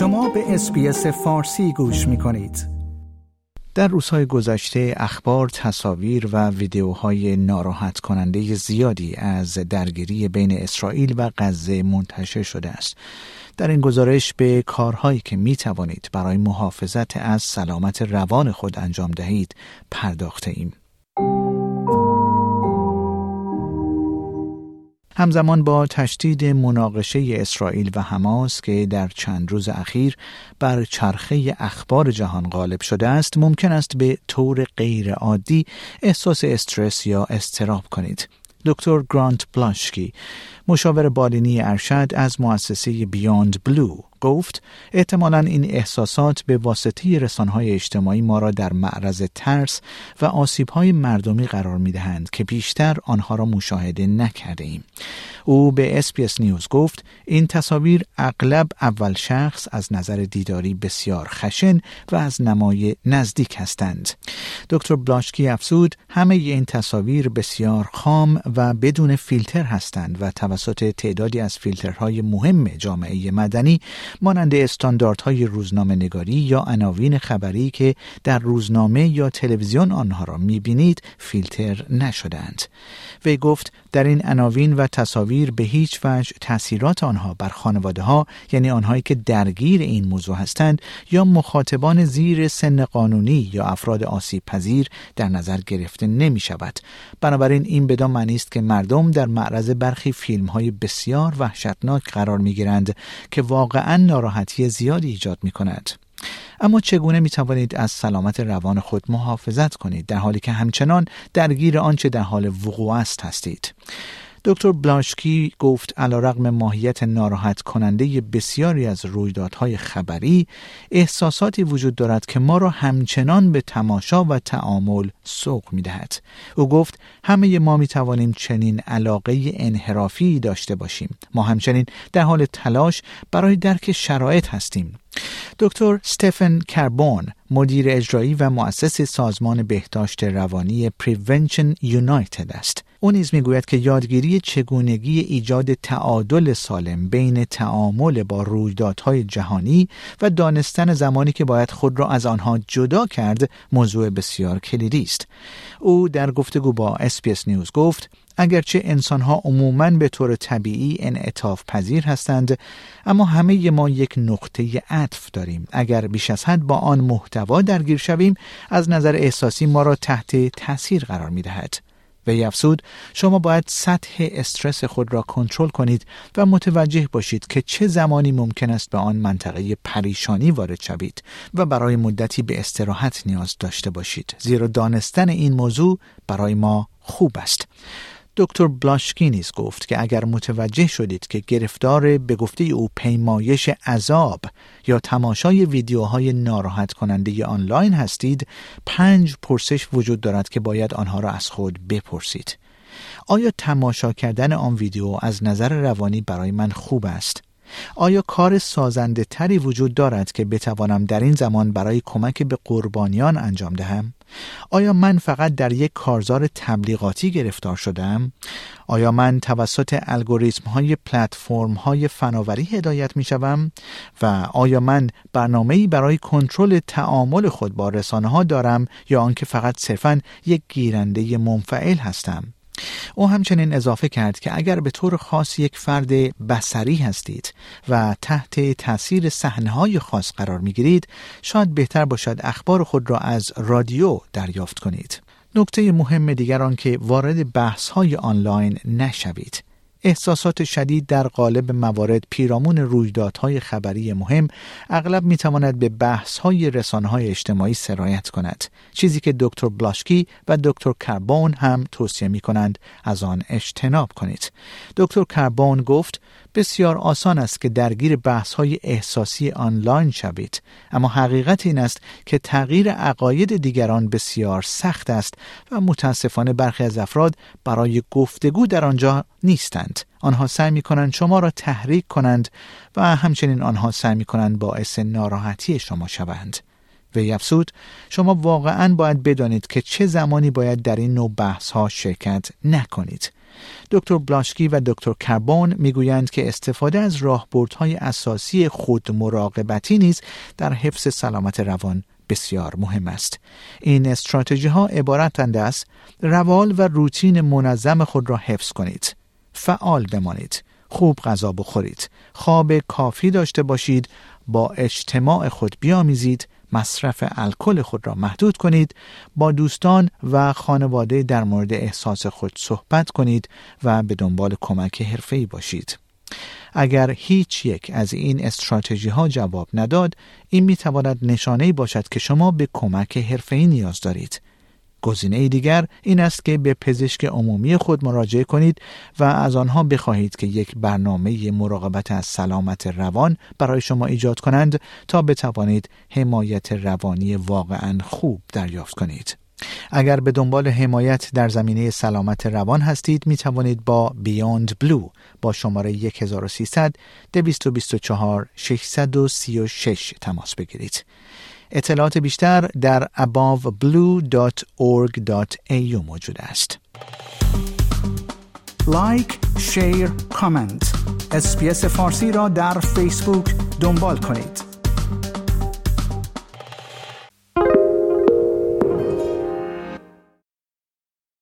شما به اسپیس فارسی گوش می کنید. در روزهای گذشته اخبار، تصاویر و ویدیوهای ناراحت کننده زیادی از درگیری بین اسرائیل و غزه منتشر شده است. در این گزارش به کارهایی که می توانید برای محافظت از سلامت روان خود انجام دهید پرداخته ایم. همزمان با تشدید مناقشه اسرائیل و حماس که در چند روز اخیر بر چرخه اخبار جهان غالب شده است ممکن است به طور غیر عادی احساس استرس یا استراب کنید. دکتر گرانت بلاشکی مشاور بالینی ارشد از مؤسسه بیاند بلو. گفت احتمالا این احساسات به واسطه رسانهای اجتماعی ما را در معرض ترس و آسیبهای مردمی قرار می دهند که بیشتر آنها را مشاهده نکرده ایم. او به SBS News گفت این تصاویر اغلب اول شخص از نظر دیداری بسیار خشن و از نمای نزدیک هستند. دکتر بلاشکی افزود همه این تصاویر بسیار خام و بدون فیلتر هستند و توسط تعدادی از فیلترهای مهم جامعه مدنی مانند استانداردهای روزنامه نگاری یا عناوین خبری که در روزنامه یا تلویزیون آنها را می‌بینید فیلتر نشدند. وی گفت در این عناوین و تصاویر به هیچ وجه تاثیرات آنها بر خانواده ها یعنی آنهایی که درگیر این موضوع هستند یا مخاطبان زیر سن قانونی یا افراد آسیب پذیر در نظر گرفته نمی شود. بنابراین این بدان معنی است که مردم در معرض برخی فیلم های بسیار وحشتناک قرار می گیرند که واقعا ناراحتی زیادی ایجاد می کند. اما چگونه می توانید از سلامت روان خود محافظت کنید در حالی که همچنان درگیر آنچه در حال وقوع است هستید دکتر بلاشکی گفت علیرغم ماهیت ناراحت کننده بسیاری از رویدادهای خبری احساساتی وجود دارد که ما را همچنان به تماشا و تعامل سوق می دهد. او گفت همه ما می توانیم چنین علاقه انحرافی داشته باشیم. ما همچنین در حال تلاش برای درک شرایط هستیم. دکتر استفن کربون مدیر اجرایی و مؤسس سازمان بهداشت روانی Prevention United است. او نیز می‌گوید که یادگیری چگونگی ایجاد تعادل سالم بین تعامل با رویدادهای جهانی و دانستن زمانی که باید خود را از آنها جدا کرد موضوع بسیار کلیدی است او در گفتگو با SBS News گفت اگرچه انسانها عموماً به طور طبیعی انعطاف پذیر هستند اما همه ما یک نقطه عطف داریم اگر بیش از حد با آن محتوا درگیر شویم از نظر احساسی ما را تحت تاثیر قرار می دهد. وی افزود شما باید سطح استرس خود را کنترل کنید و متوجه باشید که چه زمانی ممکن است به آن منطقه پریشانی وارد شوید و برای مدتی به استراحت نیاز داشته باشید زیرا دانستن این موضوع برای ما خوب است. دکتر بلاشکی نیز گفت که اگر متوجه شدید که گرفتار به گفته او پیمایش عذاب یا تماشای ویدیوهای ناراحت کننده آنلاین هستید پنج پرسش وجود دارد که باید آنها را از خود بپرسید. آیا تماشا کردن آن ویدیو از نظر روانی برای من خوب است؟ آیا کار سازنده تری وجود دارد که بتوانم در این زمان برای کمک به قربانیان انجام دهم؟ آیا من فقط در یک کارزار تبلیغاتی گرفتار شدم؟ آیا من توسط الگوریتم های پلتفرم های فناوری هدایت می شوم؟ و آیا من برنامه برای کنترل تعامل خود با رسانه ها دارم یا آنکه فقط صرفا یک گیرنده منفعل هستم؟ او همچنین اضافه کرد که اگر به طور خاص یک فرد بسری هستید و تحت تاثیر صحنه‌های خاص قرار می‌گیرید شاید بهتر باشد اخبار خود را از رادیو دریافت کنید. نکته مهم دیگر آن که وارد بحث های آنلاین نشوید. احساسات شدید در قالب موارد پیرامون رویدادهای خبری مهم اغلب می‌تواند به بحث‌های رسانه‌های اجتماعی سرایت کند. چیزی که دکتر بلاشکی و دکتر کربون هم توصیه می کنند از آن اجتناب کنید. دکتر کربون گفت بسیار آسان است که درگیر بحث های احساسی آنلاین شوید اما حقیقت این است که تغییر عقاید دیگران بسیار سخت است و متاسفانه برخی از افراد برای گفتگو در آنجا نیستند. آنها سعی می کنند شما را تحریک کنند و همچنین آنها سعی می کنند باعث ناراحتی شما شوند وی افسود شما واقعا باید بدانید که چه زمانی باید در این نوع بحث ها شرکت نکنید دکتر بلاشکی و دکتر کربون می‌گویند که استفاده از راهبردهای اساسی خود مراقبتی نیز در حفظ سلامت روان بسیار مهم است. این استراتژی ها عبارتند از روال و روتین منظم خود را حفظ کنید. فعال بمانید. خوب غذا بخورید. خواب کافی داشته باشید. با اجتماع خود بیامیزید. مصرف الکل خود را محدود کنید با دوستان و خانواده در مورد احساس خود صحبت کنید و به دنبال کمک حرفه‌ای باشید اگر هیچ یک از این استراتژی ها جواب نداد این می تواند نشانه باشد که شما به کمک حرفه‌ای نیاز دارید گزینه دیگر این است که به پزشک عمومی خود مراجعه کنید و از آنها بخواهید که یک برنامه مراقبت از سلامت روان برای شما ایجاد کنند تا بتوانید حمایت روانی واقعا خوب دریافت کنید. اگر به دنبال حمایت در زمینه سلامت روان هستید می توانید با بیاند بلو با شماره 1300 224 636 تماس بگیرید. اطلاعات بیشتر در aboveblue.org.au موجود است. لایک، شیر، کامنت. اسپیس فارسی را در فیسبوک دنبال کنید.